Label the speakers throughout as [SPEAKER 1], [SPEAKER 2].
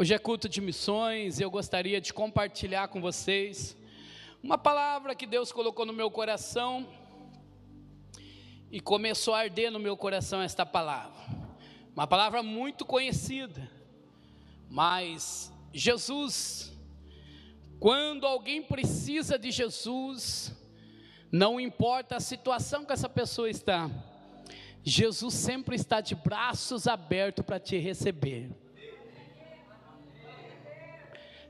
[SPEAKER 1] Hoje é culto de missões e eu gostaria de compartilhar com vocês uma palavra que Deus colocou no meu coração e começou a arder no meu coração esta palavra. Uma palavra muito conhecida, mas Jesus, quando alguém precisa de Jesus, não importa a situação que essa pessoa está, Jesus sempre está de braços abertos para te receber.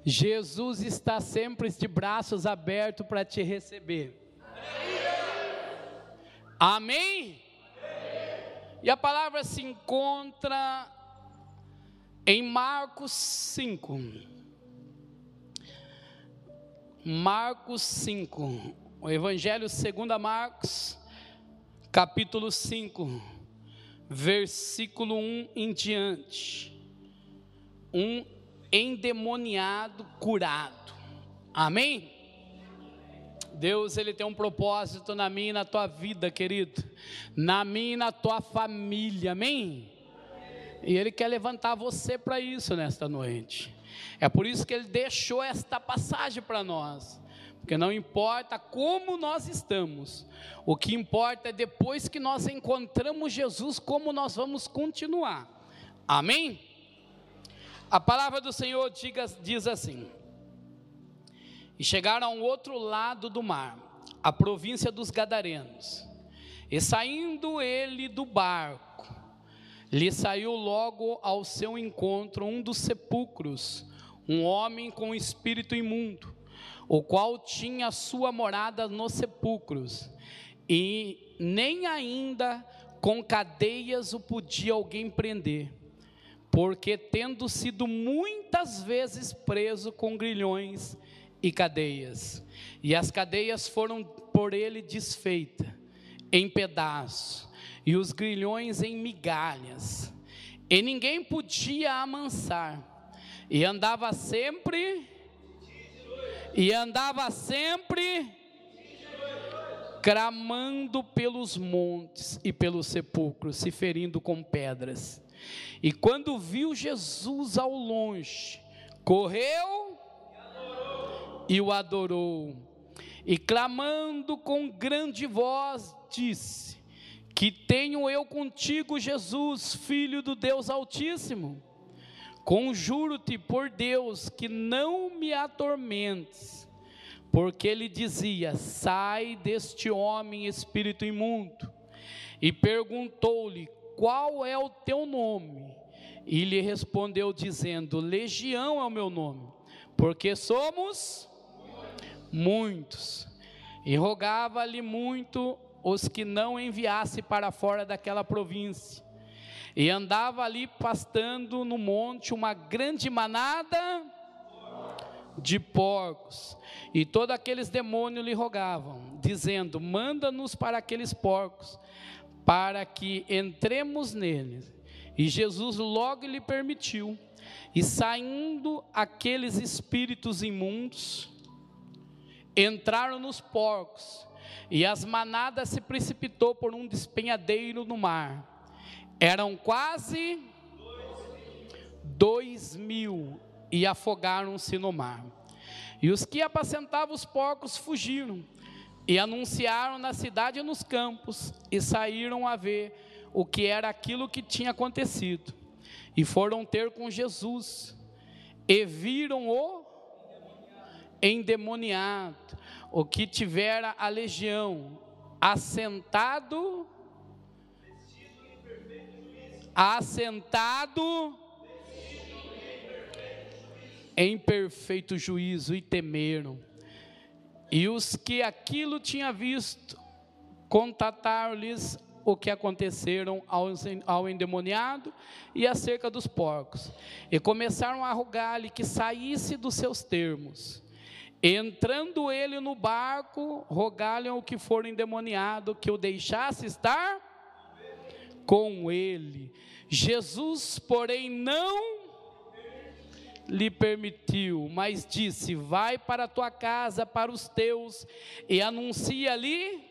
[SPEAKER 1] Jesus está sempre de braços abertos para te receber. Amém? E a palavra se encontra em Marcos 5. Marcos 5. O Evangelho segundo Marcos, capítulo 5, versículo 1 em diante. Um endemoniado curado. Amém? Deus ele tem um propósito na minha e na tua vida, querido, na minha e na tua família, amém? E ele quer levantar você para isso nesta noite. É por isso que ele deixou esta passagem para nós. Porque não importa como nós estamos, o que importa é depois que nós encontramos Jesus, como nós vamos continuar. Amém? A palavra do Senhor diz assim: e chegaram ao outro lado do mar, a província dos Gadarenos. E saindo ele do barco, lhe saiu logo ao seu encontro um dos sepulcros, um homem com espírito imundo, o qual tinha sua morada nos sepulcros, e nem ainda com cadeias o podia alguém prender, porque tendo sido muitas vezes preso com grilhões, e cadeias, e as cadeias foram por ele desfeitas em pedaços, e os grilhões em migalhas, e ninguém podia amansar, e andava sempre, e andava sempre, cramando pelos montes e pelos sepulcros, se ferindo com pedras. E quando viu Jesus ao longe, correu e o adorou. E clamando com grande voz, disse: Que tenho eu contigo, Jesus, filho do Deus Altíssimo? Conjuro-te por Deus que não me atormentes. Porque ele dizia: Sai deste homem, espírito imundo. E perguntou-lhe: Qual é o teu nome? E lhe respondeu, dizendo: Legião é o meu nome, porque somos muitos, e rogava-lhe muito os que não enviasse para fora daquela província. E andava ali pastando no monte uma grande manada de porcos. E todos aqueles demônios lhe rogavam, dizendo: Manda-nos para aqueles porcos, para que entremos neles. E Jesus logo lhe permitiu. E saindo aqueles espíritos imundos, entraram nos porcos, e as manadas se precipitou por um despenhadeiro no mar. Eram quase dois mil e afogaram-se no mar. E os que apacentavam os porcos fugiram e anunciaram na cidade e nos campos e saíram a ver o que era aquilo que tinha acontecido. E foram ter com Jesus e viram o endemoniado, o que tivera a legião, assentado, assentado em perfeito juízo e temeram. E os que aquilo tinham visto, contataram-lhes o que aconteceram ao endemoniado e acerca dos porcos. E começaram a rogar-lhe que saísse dos seus termos. Entrando ele no barco, rogaram o que for endemoniado que o deixasse estar com ele. Jesus, porém, não lhe permitiu, mas disse: Vai para a tua casa, para os teus, e anuncia ali.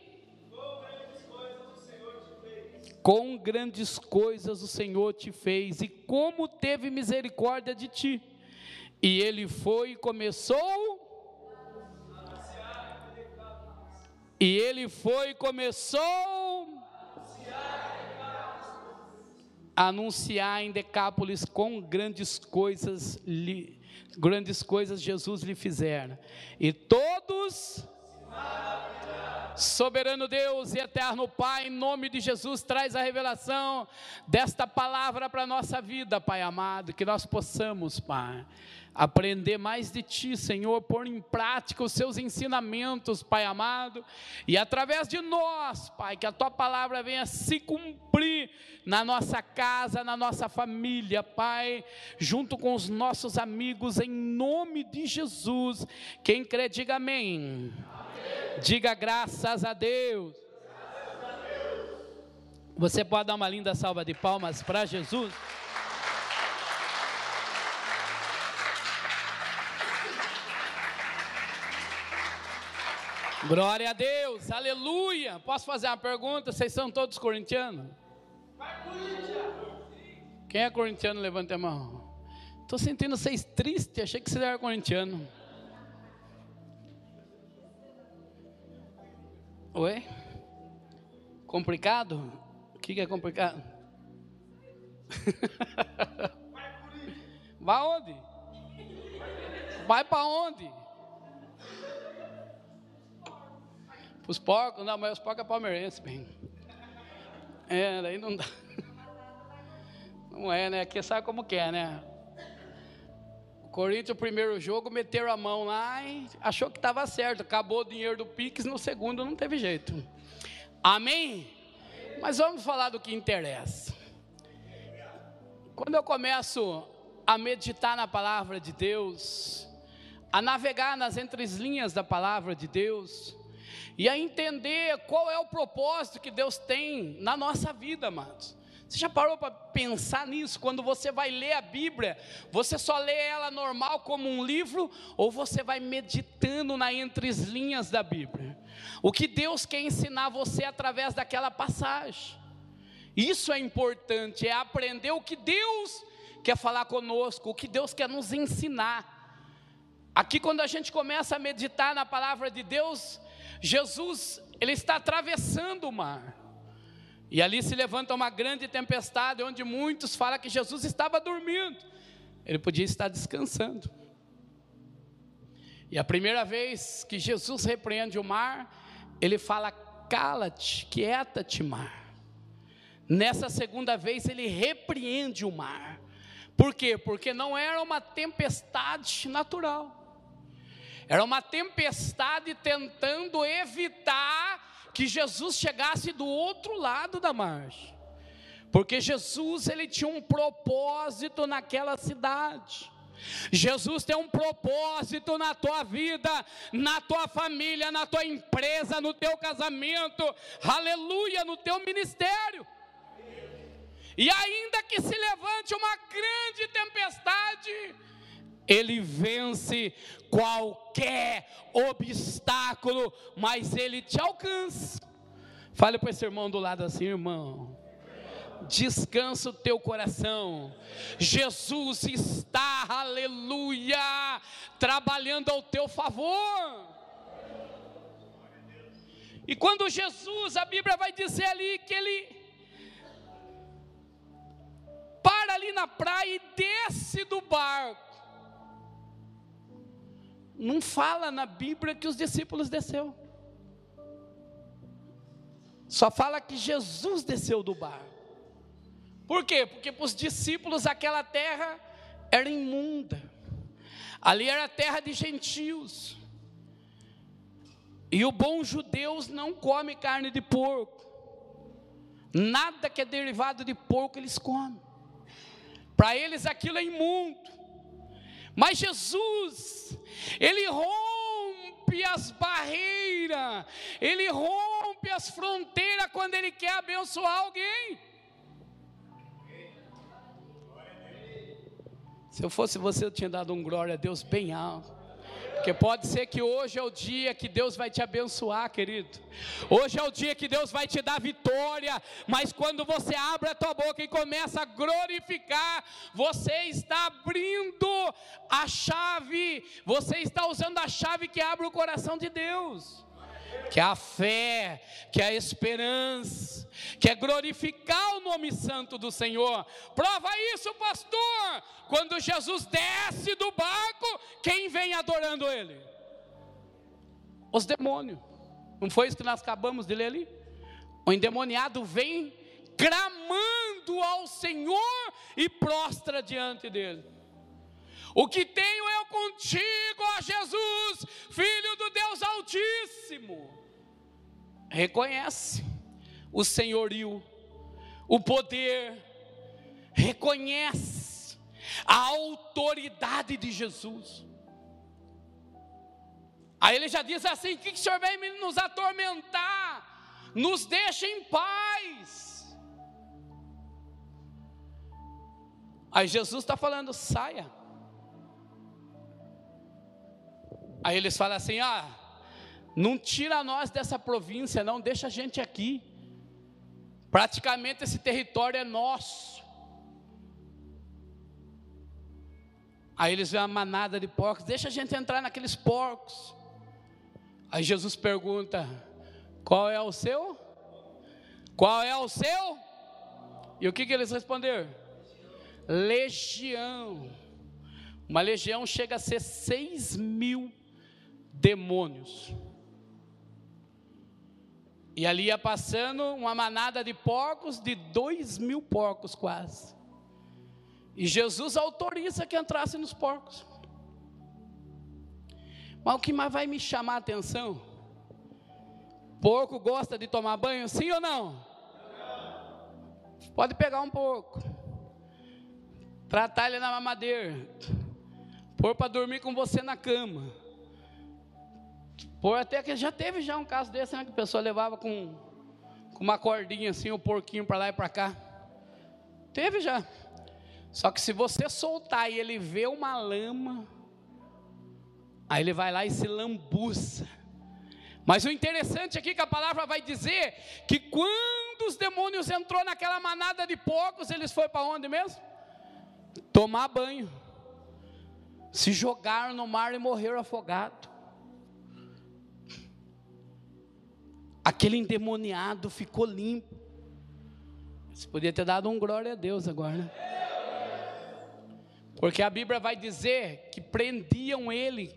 [SPEAKER 1] Com grandes coisas o Senhor te fez, e como teve misericórdia de ti E ele foi e começou. E ele foi e começou anunciar em Decápolis com grandes coisas, lhe, grandes coisas Jesus lhe fizera. E todos Soberano Deus e eterno Pai, em nome de Jesus, traz a revelação desta palavra para a nossa vida, Pai amado, que nós possamos, Pai, aprender mais de Ti, Senhor, pôr em prática os Seus ensinamentos, Pai amado, e através de nós, Pai, que a Tua palavra venha se cumprir na nossa casa, na nossa família, Pai, junto com os nossos amigos, em nome de Jesus. Quem crê, diga amém. Diga graças a Deus. Você pode dar uma linda salva de palmas para Jesus? Glória a Deus, aleluia. Posso fazer uma pergunta? Vocês são todos corintianos? Quem é corintiano? Levante a mão. Estou sentindo vocês tristes, achei que você era corintiano. Oi? Complicado? O que, que é complicado? Vai onde? Vai para onde? Os porcos, não, mas os porcos é palmeirense, bem. É, daí não dá. Não é, né? Aqui sabe como que é, né? Corinthians, o primeiro jogo, meteram a mão lá e achou que estava certo. Acabou o dinheiro do Pix, no segundo não teve jeito. Amém? Mas vamos falar do que interessa. Quando eu começo a meditar na palavra de Deus, a navegar nas entrelinhas da palavra de Deus, e a entender qual é o propósito que Deus tem na nossa vida, amados. Você já parou para pensar nisso? Quando você vai ler a Bíblia, você só lê ela normal como um livro ou você vai meditando na entrelinhas da Bíblia? O que Deus quer ensinar você através daquela passagem? Isso é importante, é aprender o que Deus quer falar conosco, o que Deus quer nos ensinar. Aqui quando a gente começa a meditar na palavra de Deus, Jesus, ele está atravessando o mar. E ali se levanta uma grande tempestade, onde muitos falam que Jesus estava dormindo, ele podia estar descansando. E a primeira vez que Jesus repreende o mar, ele fala: cala-te, quieta-te, mar. Nessa segunda vez, ele repreende o mar. Por quê? Porque não era uma tempestade natural, era uma tempestade tentando evitar que Jesus chegasse do outro lado da margem. Porque Jesus ele tinha um propósito naquela cidade. Jesus tem um propósito na tua vida, na tua família, na tua empresa, no teu casamento, aleluia, no teu ministério. E ainda que se levante uma grande tempestade, ele vence qualquer obstáculo, mas ele te alcança. Fale para esse irmão do lado assim, irmão. Descansa o teu coração. Jesus está, aleluia, trabalhando ao teu favor. E quando Jesus, a Bíblia vai dizer ali que ele para ali na praia e desce do barco não fala na Bíblia que os discípulos desceu. Só fala que Jesus desceu do bar. Por quê? Porque para os discípulos aquela terra era imunda. Ali era terra de gentios. E o bom judeu não come carne de porco. Nada que é derivado de porco eles comem. Para eles aquilo é imundo. Mas Jesus, Ele rompe as barreiras, Ele rompe as fronteiras quando Ele quer abençoar alguém. Se eu fosse você, eu tinha dado um glória a Deus bem alto. Porque pode ser que hoje é o dia que Deus vai te abençoar, querido. Hoje é o dia que Deus vai te dar vitória. Mas quando você abre a tua boca e começa a glorificar, você está abrindo a chave, você está usando a chave que abre o coração de Deus que é a fé, que é a esperança, que é glorificar o nome santo do Senhor. Prova isso, pastor. Quando Jesus desce do barco, quem vem adorando ele? Os demônios. Não foi isso que nós acabamos de ler ali? O endemoniado vem clamando ao Senhor e prostra diante dele. O que tenho eu contigo, ó Jesus, Filho do Deus Altíssimo. Reconhece o senhorio, o poder, reconhece a autoridade de Jesus. Aí ele já diz assim: que, que o senhor vem nos atormentar? Nos deixa em paz. Aí Jesus está falando: saia. Aí eles falam assim: ah, não tira nós dessa província, não, deixa a gente aqui. Praticamente esse território é nosso. Aí eles veem uma manada de porcos, deixa a gente entrar naqueles porcos. Aí Jesus pergunta: qual é o seu? Qual é o seu? E o que, que eles responderam? Legião. Uma legião chega a ser seis mil demônios. E ali ia passando uma manada de porcos, de dois mil porcos quase. E Jesus autoriza que entrasse nos porcos. Mas o que mais vai me chamar a atenção? Porco gosta de tomar banho, sim ou não? Pode pegar um porco, tratar ele na mamadeira, pôr para dormir com você na cama por até que já teve já um caso desse, né? Que a pessoa levava com, com uma cordinha assim, o porquinho para lá e para cá. Teve já. Só que se você soltar e ele vê uma lama, aí ele vai lá e se lambuça. Mas o interessante aqui é que a palavra vai dizer que quando os demônios entrou naquela manada de porcos, eles foram para onde mesmo? Tomar banho. Se jogaram no mar e morreram afogados. Aquele endemoniado ficou limpo. Você podia ter dado um glória a Deus agora, né? Porque a Bíblia vai dizer que prendiam ele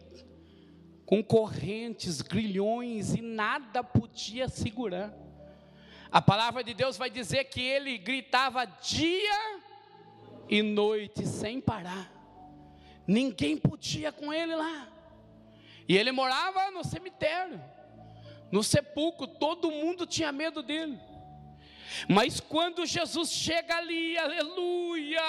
[SPEAKER 1] com correntes, grilhões e nada podia segurar. A palavra de Deus vai dizer que ele gritava dia e noite sem parar. Ninguém podia com ele lá. E ele morava no cemitério no sepulcro, todo mundo tinha medo dele. Mas quando Jesus chega ali, aleluia!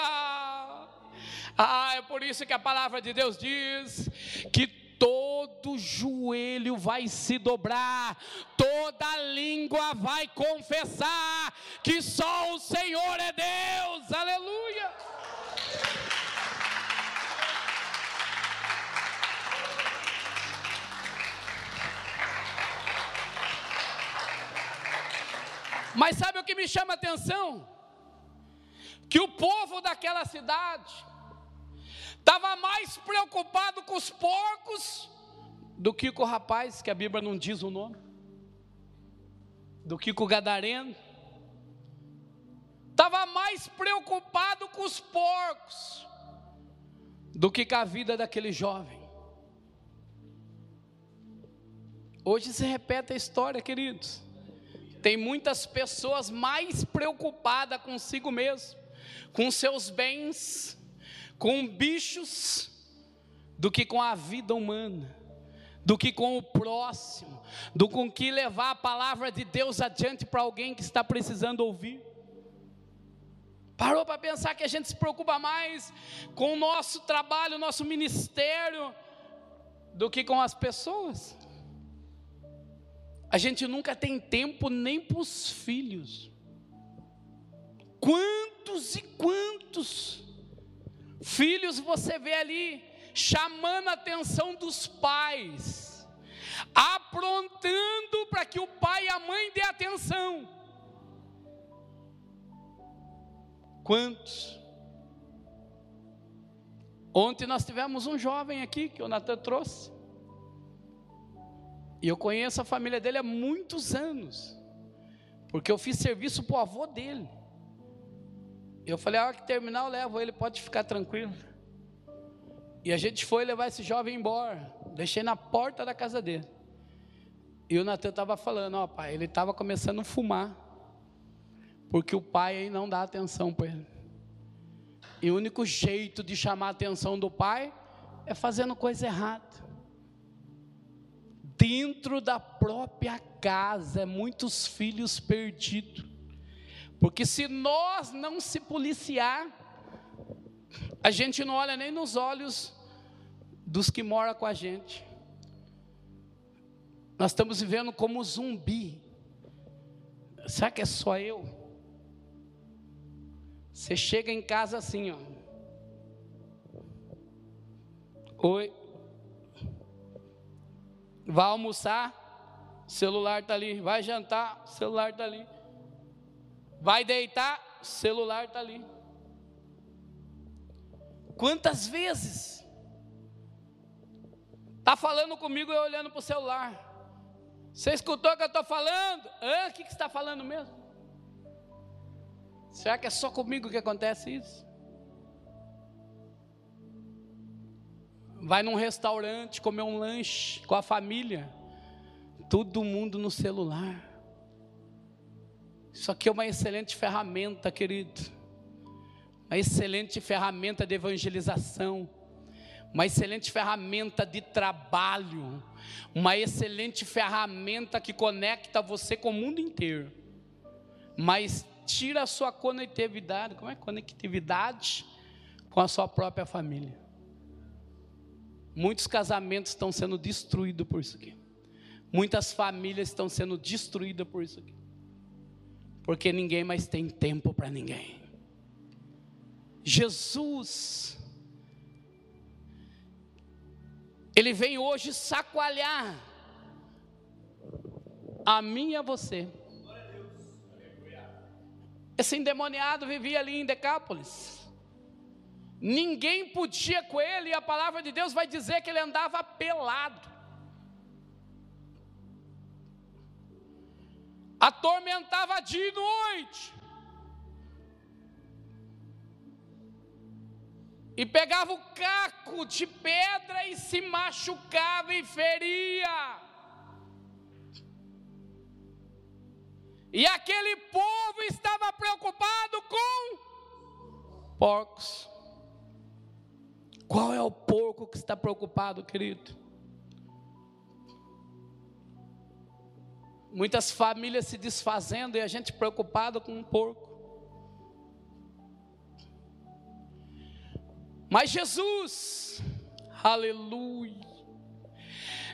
[SPEAKER 1] Ah, é por isso que a palavra de Deus diz que todo joelho vai se dobrar, toda língua vai confessar que só o Senhor é Deus, aleluia! Mas sabe o que me chama a atenção? Que o povo daquela cidade estava mais preocupado com os porcos do que com o rapaz, que a Bíblia não diz o nome, do que com o gadareno. Estava mais preocupado com os porcos do que com a vida daquele jovem. Hoje se repete a história, queridos. Tem muitas pessoas mais preocupadas consigo mesmo, com seus bens, com bichos, do que com a vida humana, do que com o próximo, do com que levar a palavra de Deus adiante para alguém que está precisando ouvir. Parou para pensar que a gente se preocupa mais com o nosso trabalho, o nosso ministério, do que com as pessoas? A gente nunca tem tempo nem para os filhos. Quantos e quantos filhos você vê ali chamando a atenção dos pais, aprontando para que o pai e a mãe dê atenção. Quantos? Ontem nós tivemos um jovem aqui que o Natan trouxe. E eu conheço a família dele há muitos anos. Porque eu fiz serviço para o avô dele. Eu falei, a hora que terminar eu levo ele, pode ficar tranquilo. E a gente foi levar esse jovem embora. Deixei na porta da casa dele. E o Natan estava falando, ó pai, ele estava começando a fumar. Porque o pai aí não dá atenção para ele. E o único jeito de chamar a atenção do pai é fazendo coisa errada. Dentro da própria casa, é muitos filhos perdidos. Porque se nós não se policiar, a gente não olha nem nos olhos dos que moram com a gente. Nós estamos vivendo como zumbi. Será que é só eu? Você chega em casa assim, ó. Oi. Vai almoçar, celular está ali. Vai jantar, celular está ali. Vai deitar, celular está ali. Quantas vezes está falando comigo e olhando para o celular? Você escutou o que eu estou falando? O que, que você está falando mesmo? Será que é só comigo que acontece isso? Vai num restaurante comer um lanche com a família, todo mundo no celular. Isso aqui é uma excelente ferramenta, querido. Uma excelente ferramenta de evangelização. Uma excelente ferramenta de trabalho. Uma excelente ferramenta que conecta você com o mundo inteiro. Mas tira a sua conectividade, como é conectividade com a sua própria família. Muitos casamentos estão sendo destruídos por isso aqui. Muitas famílias estão sendo destruídas por isso aqui porque ninguém mais tem tempo para ninguém. Jesus, Ele vem hoje sacoalhar a mim e a você. Esse endemoniado vivia ali em Decápolis. Ninguém podia com ele, e a palavra de Deus vai dizer que ele andava pelado. atormentava dia e noite. E pegava o caco de pedra e se machucava e feria. E aquele povo estava preocupado com porcos. Qual é o porco que está preocupado, querido? Muitas famílias se desfazendo e a gente preocupado com um porco. Mas Jesus, aleluia.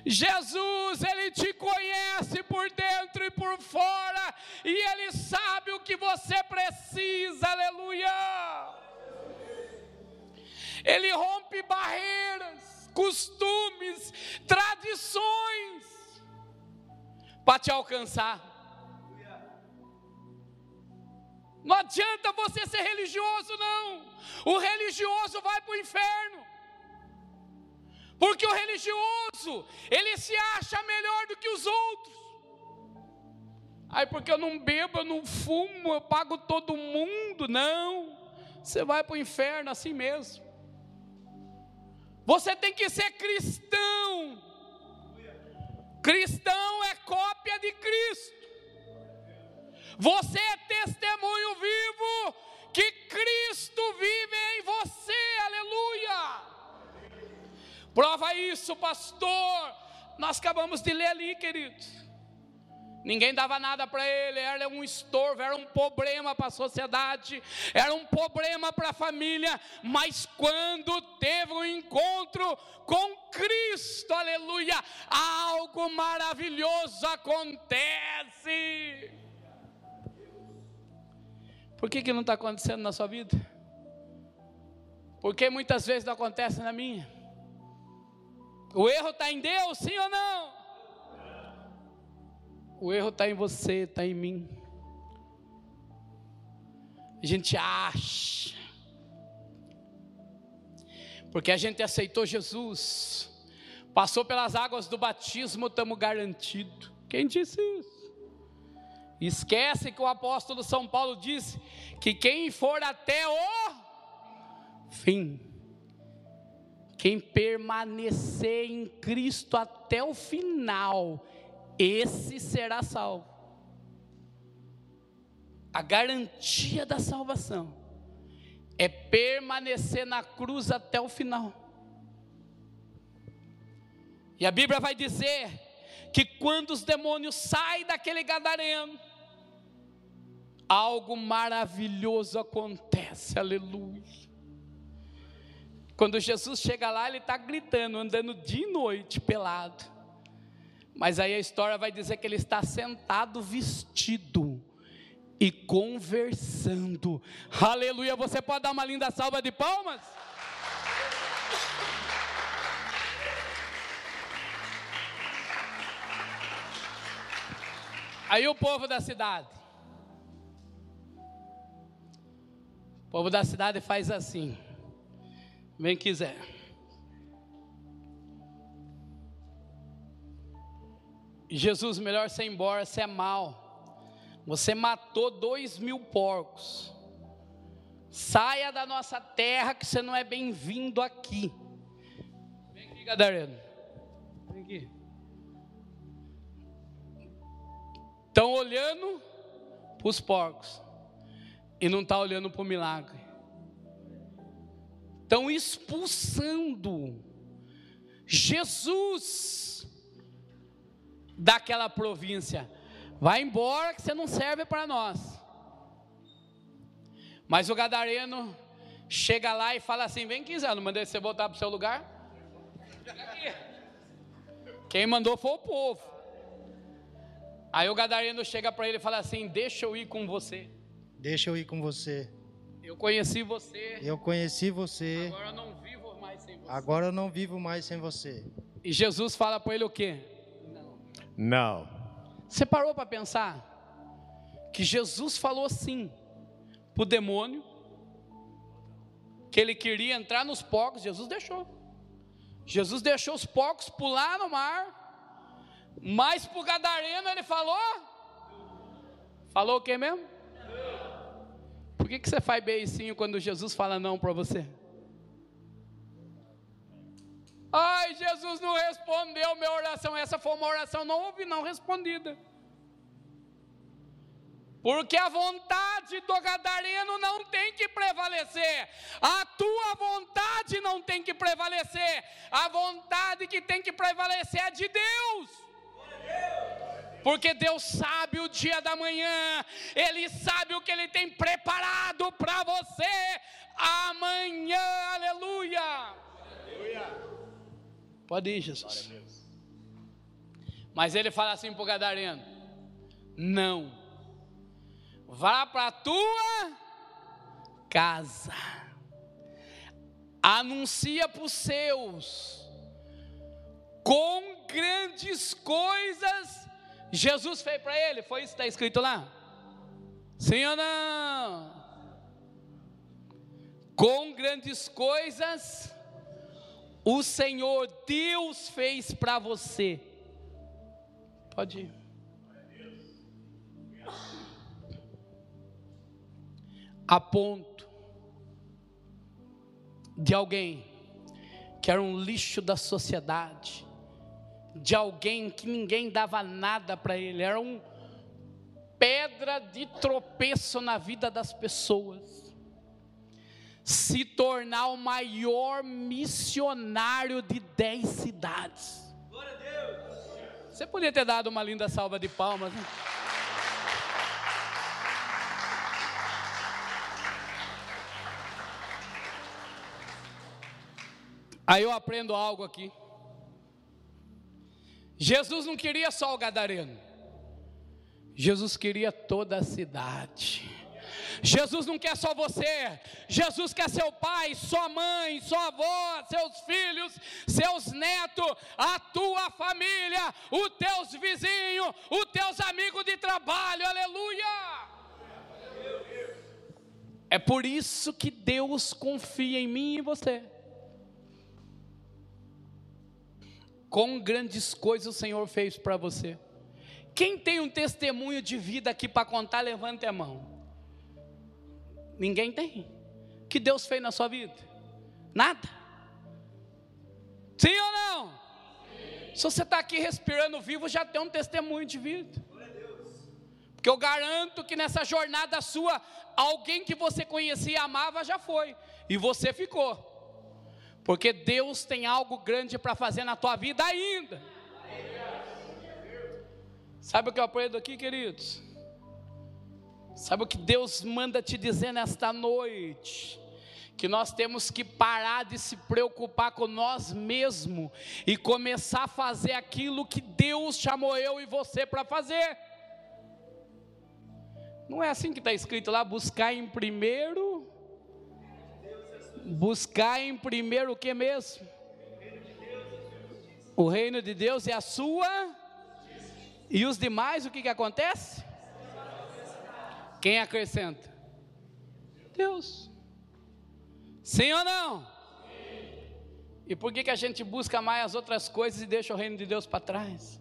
[SPEAKER 1] Jesus, Ele te conhece por dentro e por fora, e Ele sabe o que você precisa, aleluia. Ele rompe barreiras, costumes, tradições, para te alcançar. Não adianta você ser religioso, não. O religioso vai para o inferno. Porque o religioso, ele se acha melhor do que os outros. Aí, porque eu não bebo, eu não fumo, eu pago todo mundo. Não. Você vai para o inferno assim mesmo. Você tem que ser cristão Cristão é cópia de Cristo. Você é testemunho vivo que Cristo vive em você. Aleluia. Prova isso, pastor. Nós acabamos de ler ali, queridos. Ninguém dava nada para ele, era um estorvo, era um problema para a sociedade, era um problema para a família, mas quando teve um encontro com Cristo, aleluia, algo maravilhoso acontece. Por que, que não está acontecendo na sua vida? Porque muitas vezes não acontece na minha. O erro está em Deus, sim ou não? O erro está em você, está em mim. A gente acha. Porque a gente aceitou Jesus, passou pelas águas do batismo, estamos garantidos. Quem disse isso? Esquece que o apóstolo São Paulo disse que quem for até o fim, quem permanecer em Cristo até o final, esse será salvo. A garantia da salvação é permanecer na cruz até o final. E a Bíblia vai dizer que quando os demônios saem daquele gadareno, algo maravilhoso acontece, aleluia. Quando Jesus chega lá, ele está gritando, andando de noite pelado. Mas aí a história vai dizer que ele está sentado vestido e conversando. Aleluia! Você pode dar uma linda salva de palmas? Aí o povo da cidade. O povo da cidade faz assim. Vem quiser. Jesus, melhor você ir embora, você é mal. Você matou dois mil porcos. Saia da nossa terra que você não é bem-vindo aqui. Vem aqui, Gadareno. Vem aqui. Estão olhando para os porcos e não está olhando para o milagre. Estão expulsando Jesus daquela província. Vai embora que você não serve para nós. Mas o gadareno chega lá e fala assim: Vem quiser, não mandei você voltar para o seu lugar? Quem mandou foi o povo. Aí o gadareno chega para ele e fala assim: Deixa eu ir com você.
[SPEAKER 2] Deixa eu ir com você.
[SPEAKER 1] Eu conheci você.
[SPEAKER 2] Eu conheci você.
[SPEAKER 1] Agora eu não vivo mais sem você.
[SPEAKER 2] Agora eu não vivo mais sem você.
[SPEAKER 1] E Jesus fala para ele o quê?
[SPEAKER 2] Não.
[SPEAKER 1] Você parou para pensar que Jesus falou assim para o demônio que ele queria entrar nos porcos, Jesus deixou. Jesus deixou os porcos pular no mar, mas para o gadareno ele falou, falou o que mesmo? Por que, que você faz beicinho quando Jesus fala não para você? Ai, Jesus não respondeu minha oração. Essa foi uma oração não ouvi, não respondida. Porque a vontade do gadareno não tem que prevalecer, a tua vontade não tem que prevalecer, a vontade que tem que prevalecer é de Deus porque Deus sabe o dia da manhã, Ele sabe o que Ele tem preparado para você amanhã, aleluia. aleluia. Pode ir, Jesus. Mas ele fala assim para o Gadareno: Não, vá para a tua casa, anuncia para os seus, com grandes coisas Jesus fez para ele, foi isso que está escrito lá? Sim ou não? Com grandes coisas, o Senhor Deus fez para você. Pode ir. A ponto de alguém que era um lixo da sociedade, de alguém que ninguém dava nada para ele, era um pedra de tropeço na vida das pessoas. Se tornar o maior missionário de dez cidades. Você podia ter dado uma linda salva de palmas. Né? Aí eu aprendo algo aqui. Jesus não queria só o gadareno. Jesus queria toda a cidade. Jesus não quer só você, Jesus quer seu pai, sua mãe, sua avó, seus filhos, seus netos, a tua família, os teus vizinhos, os teus amigos de trabalho, aleluia. É por isso que Deus confia em mim e em você. quão grandes coisas o Senhor fez para você. Quem tem um testemunho de vida aqui para contar, levante a mão. Ninguém tem. Que Deus fez na sua vida? Nada. Sim ou não? Sim. Se você está aqui respirando vivo, já tem um testemunho de vida. Porque eu garanto que nessa jornada sua, alguém que você conhecia e amava já foi, e você ficou. Porque Deus tem algo grande para fazer na tua vida ainda. Sabe o que eu aprendo aqui, queridos? Sabe o que Deus manda te dizer nesta noite? Que nós temos que parar de se preocupar com nós mesmos e começar a fazer aquilo que Deus chamou eu e você para fazer. Não é assim que está escrito lá, buscar em primeiro Buscar em primeiro o que mesmo? O reino de Deus é a sua. E os demais, o que, que acontece? Quem acrescenta? Deus. Sim ou não? E por que, que a gente busca mais as outras coisas e deixa o reino de Deus para trás?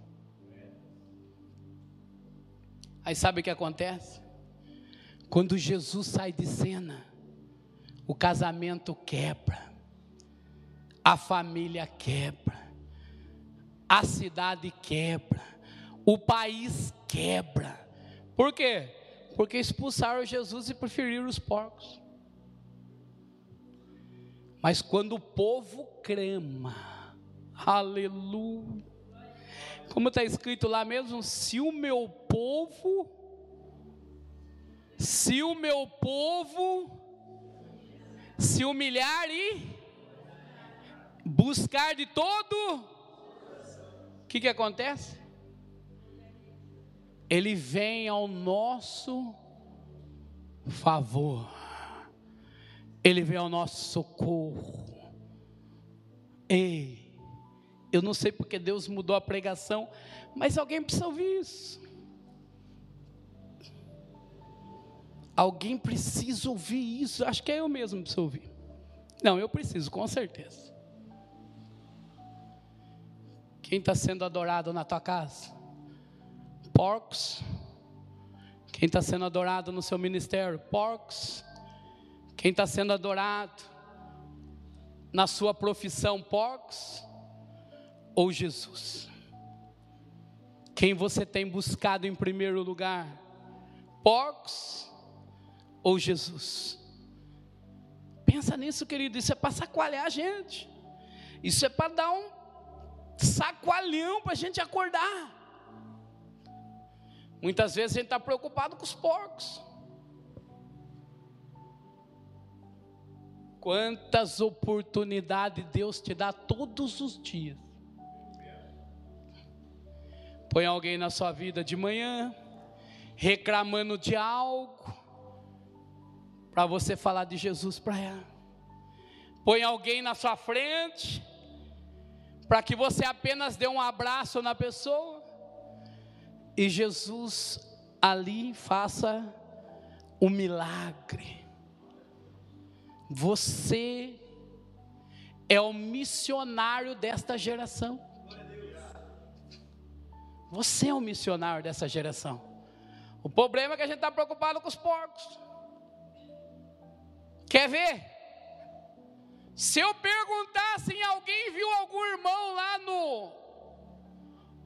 [SPEAKER 1] Aí sabe o que acontece? Quando Jesus sai de cena, o casamento quebra, a família quebra, a cidade quebra, o país quebra. Por quê? Porque expulsaram Jesus e preferiram os porcos. Mas quando o povo crema, aleluia, como está escrito lá mesmo, se o meu povo, se o meu povo se humilhar e buscar de todo, o que, que acontece? Ele vem ao nosso favor, ele vem ao nosso socorro. Ei, eu não sei porque Deus mudou a pregação, mas alguém precisa ouvir isso. Alguém precisa ouvir isso. Acho que é eu mesmo que preciso ouvir. Não, eu preciso, com certeza. Quem está sendo adorado na tua casa? Porcos. Quem está sendo adorado no seu ministério? Porcos. Quem está sendo adorado na sua profissão? Porcos. Ou Jesus? Quem você tem buscado em primeiro lugar? Porcos ou Jesus? Pensa nisso, querido. Isso é para sacoalhar a gente. Isso é para dar um sacoalhão para a gente acordar. Muitas vezes a gente está preocupado com os porcos. Quantas oportunidades Deus te dá todos os dias. Põe alguém na sua vida de manhã, reclamando de algo, para você falar de Jesus para ela. Põe alguém na sua frente, para que você apenas dê um abraço na pessoa, e Jesus ali faça o milagre. Você é o missionário desta geração. Você é o missionário dessa geração. O problema é que a gente está preocupado com os porcos. Quer ver? Se eu perguntar se alguém viu algum irmão lá no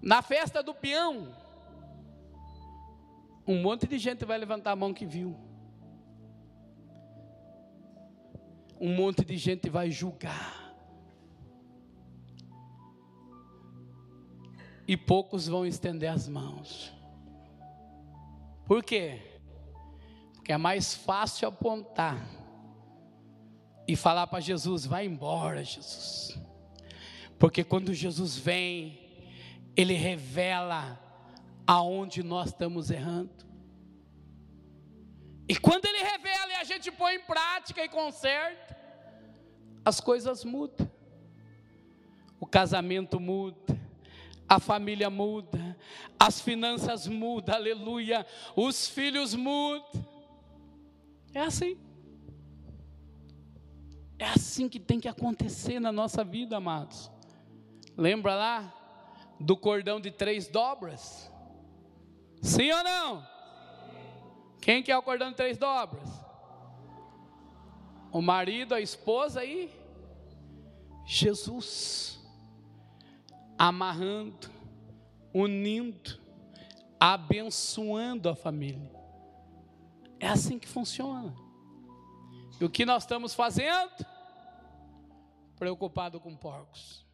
[SPEAKER 1] na festa do peão, um monte de gente vai levantar a mão que viu. Um monte de gente vai julgar. E poucos vão estender as mãos. Por quê? Porque é mais fácil apontar e falar para Jesus: vai embora, Jesus. Porque quando Jesus vem, Ele revela aonde nós estamos errando. E quando Ele revela e a gente põe em prática e conserta, as coisas mudam. O casamento muda, a família muda, as finanças mudam, aleluia, os filhos mudam. É assim. É assim que tem que acontecer na nossa vida, amados. Lembra lá do cordão de três dobras? Sim ou não? Quem que é o cordão de três dobras? O marido, a esposa e Jesus amarrando, unindo, abençoando a família. É assim que funciona. E o que nós estamos fazendo? Preocupado com porcos.